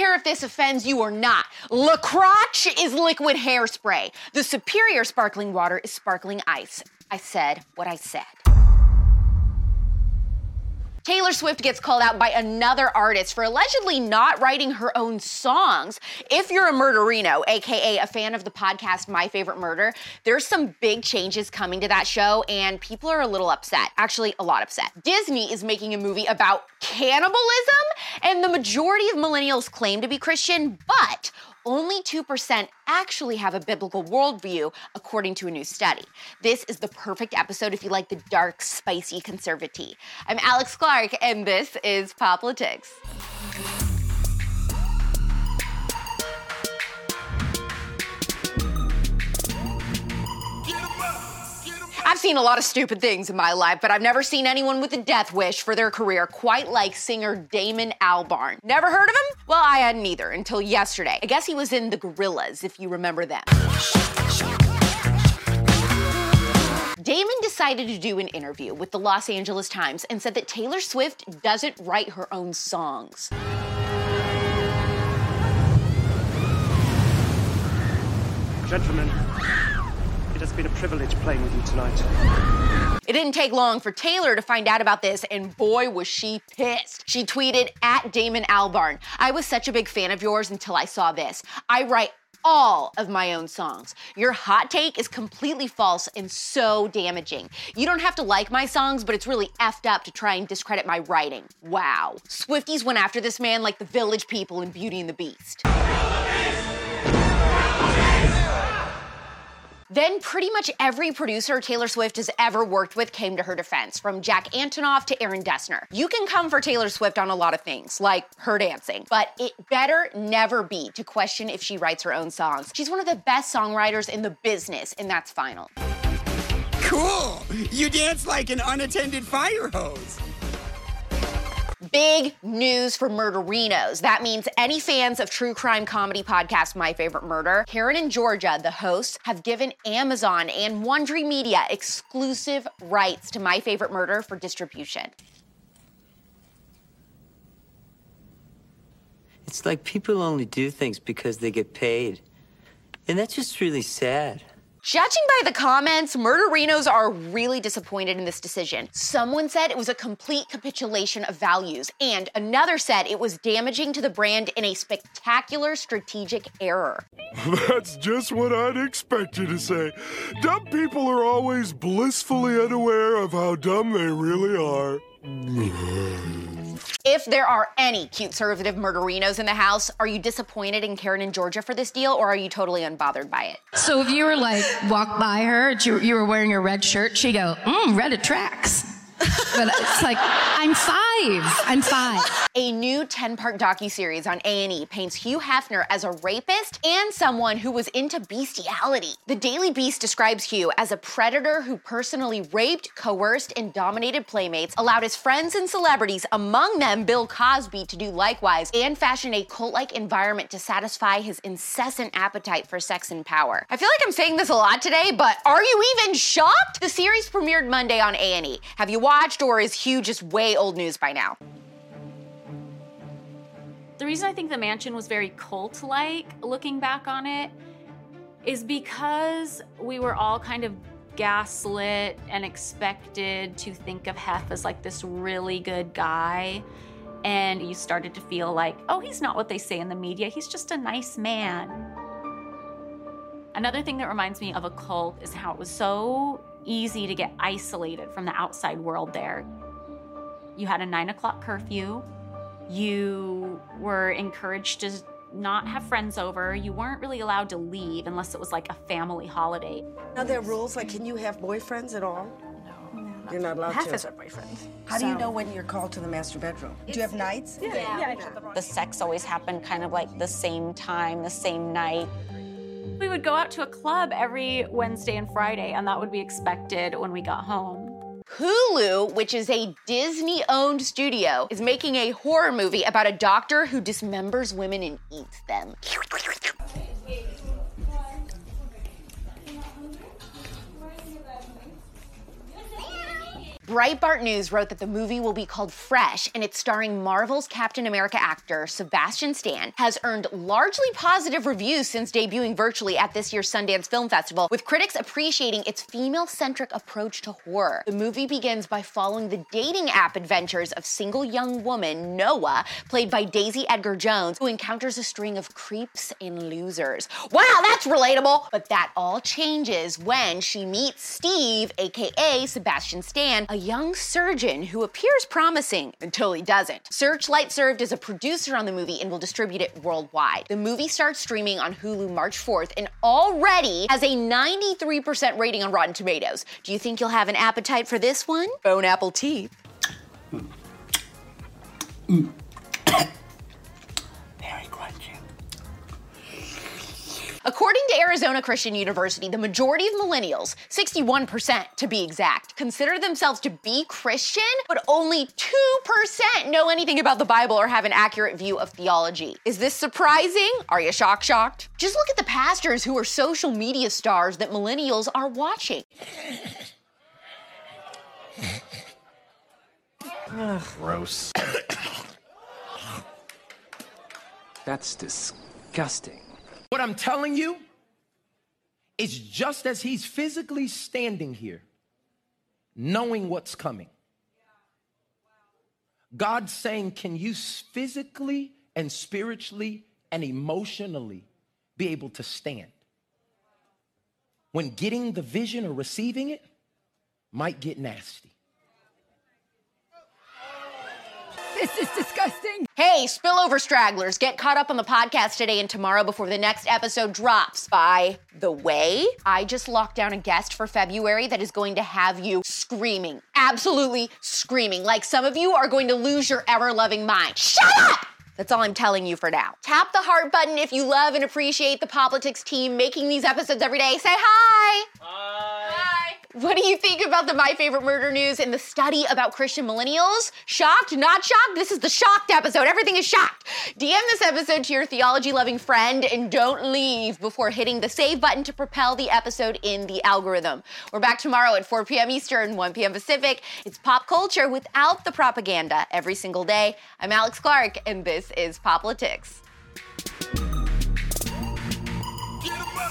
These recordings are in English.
care if this offends you or not. La Croix is liquid hairspray. The superior sparkling water is sparkling ice. I said what I said. Taylor Swift gets called out by another artist for allegedly not writing her own songs. If you're a murderino, aka a fan of the podcast My Favorite Murder, there's some big changes coming to that show, and people are a little upset. Actually, a lot upset. Disney is making a movie about cannibalism, and the majority of millennials claim to be Christian, but only 2% actually have a biblical worldview, according to a new study. This is the perfect episode if you like the dark, spicy conservative. I'm Alex Clark, and this is POPlitics. I've seen a lot of stupid things in my life, but I've never seen anyone with a death wish for their career quite like singer Damon Albarn. Never heard of him? Well, I hadn't either until yesterday. I guess he was in The Gorillaz, if you remember them. Damon decided to do an interview with the Los Angeles Times and said that Taylor Swift doesn't write her own songs. Gentlemen, it has been a privilege playing with you tonight. It didn't take long for Taylor to find out about this, and boy, was she pissed. She tweeted at Damon Albarn I was such a big fan of yours until I saw this. I write all of my own songs. Your hot take is completely false and so damaging. You don't have to like my songs, but it's really effed up to try and discredit my writing. Wow. Swifties went after this man like the village people in Beauty and the Beast. Then pretty much every producer Taylor Swift has ever worked with came to her defense, from Jack Antonoff to Aaron Dessner. You can come for Taylor Swift on a lot of things, like her dancing, but it better never be to question if she writes her own songs. She's one of the best songwriters in the business, and that's final. Cool! You dance like an unattended fire hose. Big news for murderinos. That means any fans of true crime comedy podcast My Favorite Murder, Karen and Georgia, the hosts, have given Amazon and Wondery Media exclusive rights to My Favorite Murder for distribution. It's like people only do things because they get paid. And that's just really sad. Judging by the comments, murderinos are really disappointed in this decision. Someone said it was a complete capitulation of values, and another said it was damaging to the brand in a spectacular strategic error. That's just what I'd expect you to say. Dumb people are always blissfully unaware of how dumb they really are. If there are any cute conservative murderinos in the house, are you disappointed in Karen and Georgia for this deal, or are you totally unbothered by it? So if you were like walk by her, you, you were wearing a red shirt, she'd go, "Mmm, red attracts." But it's like I'm five. I'm five. A new 10-part docu-series on A&E paints Hugh Hefner as a rapist and someone who was into bestiality. The Daily Beast describes Hugh as a predator who personally raped, coerced, and dominated playmates, allowed his friends and celebrities, among them Bill Cosby, to do likewise, and fashioned a cult-like environment to satisfy his incessant appetite for sex and power. I feel like I'm saying this a lot today, but are you even shocked? The series premiered Monday on A&E. Have you watched, or is Hugh just way old news by now? The reason I think the mansion was very cult like, looking back on it, is because we were all kind of gaslit and expected to think of Hef as like this really good guy. And you started to feel like, oh, he's not what they say in the media, he's just a nice man. Another thing that reminds me of a cult is how it was so easy to get isolated from the outside world there. You had a nine o'clock curfew. You were encouraged to not have friends over. You weren't really allowed to leave unless it was like a family holiday. Are there are rules like can you have boyfriends at all? No. You're not allowed Hef to. is our boyfriend. How do you know when you're called to the master bedroom? Do you have nights? Yeah. Yeah, The sex always happened kind of like the same time, the same night. We would go out to a club every Wednesday and Friday, and that would be expected when we got home. Hulu, which is a Disney owned studio, is making a horror movie about a doctor who dismembers women and eats them. Breitbart News wrote that the movie will be called Fresh and it's starring Marvel's Captain America actor Sebastian Stan, has earned largely positive reviews since debuting virtually at this year's Sundance Film Festival, with critics appreciating its female centric approach to horror. The movie begins by following the dating app adventures of single young woman Noa, played by Daisy Edgar Jones, who encounters a string of creeps and losers. Wow, that's relatable! But that all changes when she meets Steve, aka Sebastian Stan, a young surgeon who appears promising until he doesn't. Searchlight served as a producer on the movie and will distribute it worldwide. The movie starts streaming on Hulu March 4th and already has a 93% rating on Rotten Tomatoes. Do you think you'll have an appetite for this one? Bone apple teeth. Very crunchy. According to Arizona Christian University, the majority of millennials, 61% to be exact, consider themselves to be Christian, but only 2% know anything about the Bible or have an accurate view of theology. Is this surprising? Are you shock shocked? Just look at the pastors who are social media stars that millennials are watching. Gross. That's disgusting. What I'm telling you is just as he's physically standing here, knowing what's coming. God's saying, Can you physically and spiritually and emotionally be able to stand? When getting the vision or receiving it might get nasty. This is disgusting. Hey, spillover stragglers, get caught up on the podcast today and tomorrow before the next episode drops. By the way, I just locked down a guest for February that is going to have you screaming, absolutely screaming, like some of you are going to lose your ever loving mind. Shut up! That's all I'm telling you for now. Tap the heart button if you love and appreciate the POPlitics team making these episodes every day. Say hi. Hi. What do you think about the My Favorite Murder news and the study about Christian millennials? Shocked? Not shocked? This is the shocked episode. Everything is shocked. DM this episode to your theology loving friend and don't leave before hitting the save button to propel the episode in the algorithm. We're back tomorrow at 4 p.m. Eastern, 1 p.m. Pacific. It's pop culture without the propaganda every single day. I'm Alex Clark, and this is POPlitics.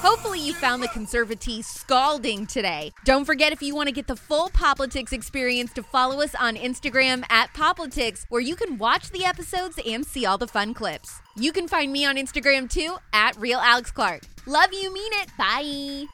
Hopefully, you found the conservatea scalding today. Don't forget, if you want to get the full POPlitics experience, to follow us on Instagram at POPlitics, where you can watch the episodes and see all the fun clips. You can find me on Instagram too at Real Alex Clark. Love you, mean it. Bye.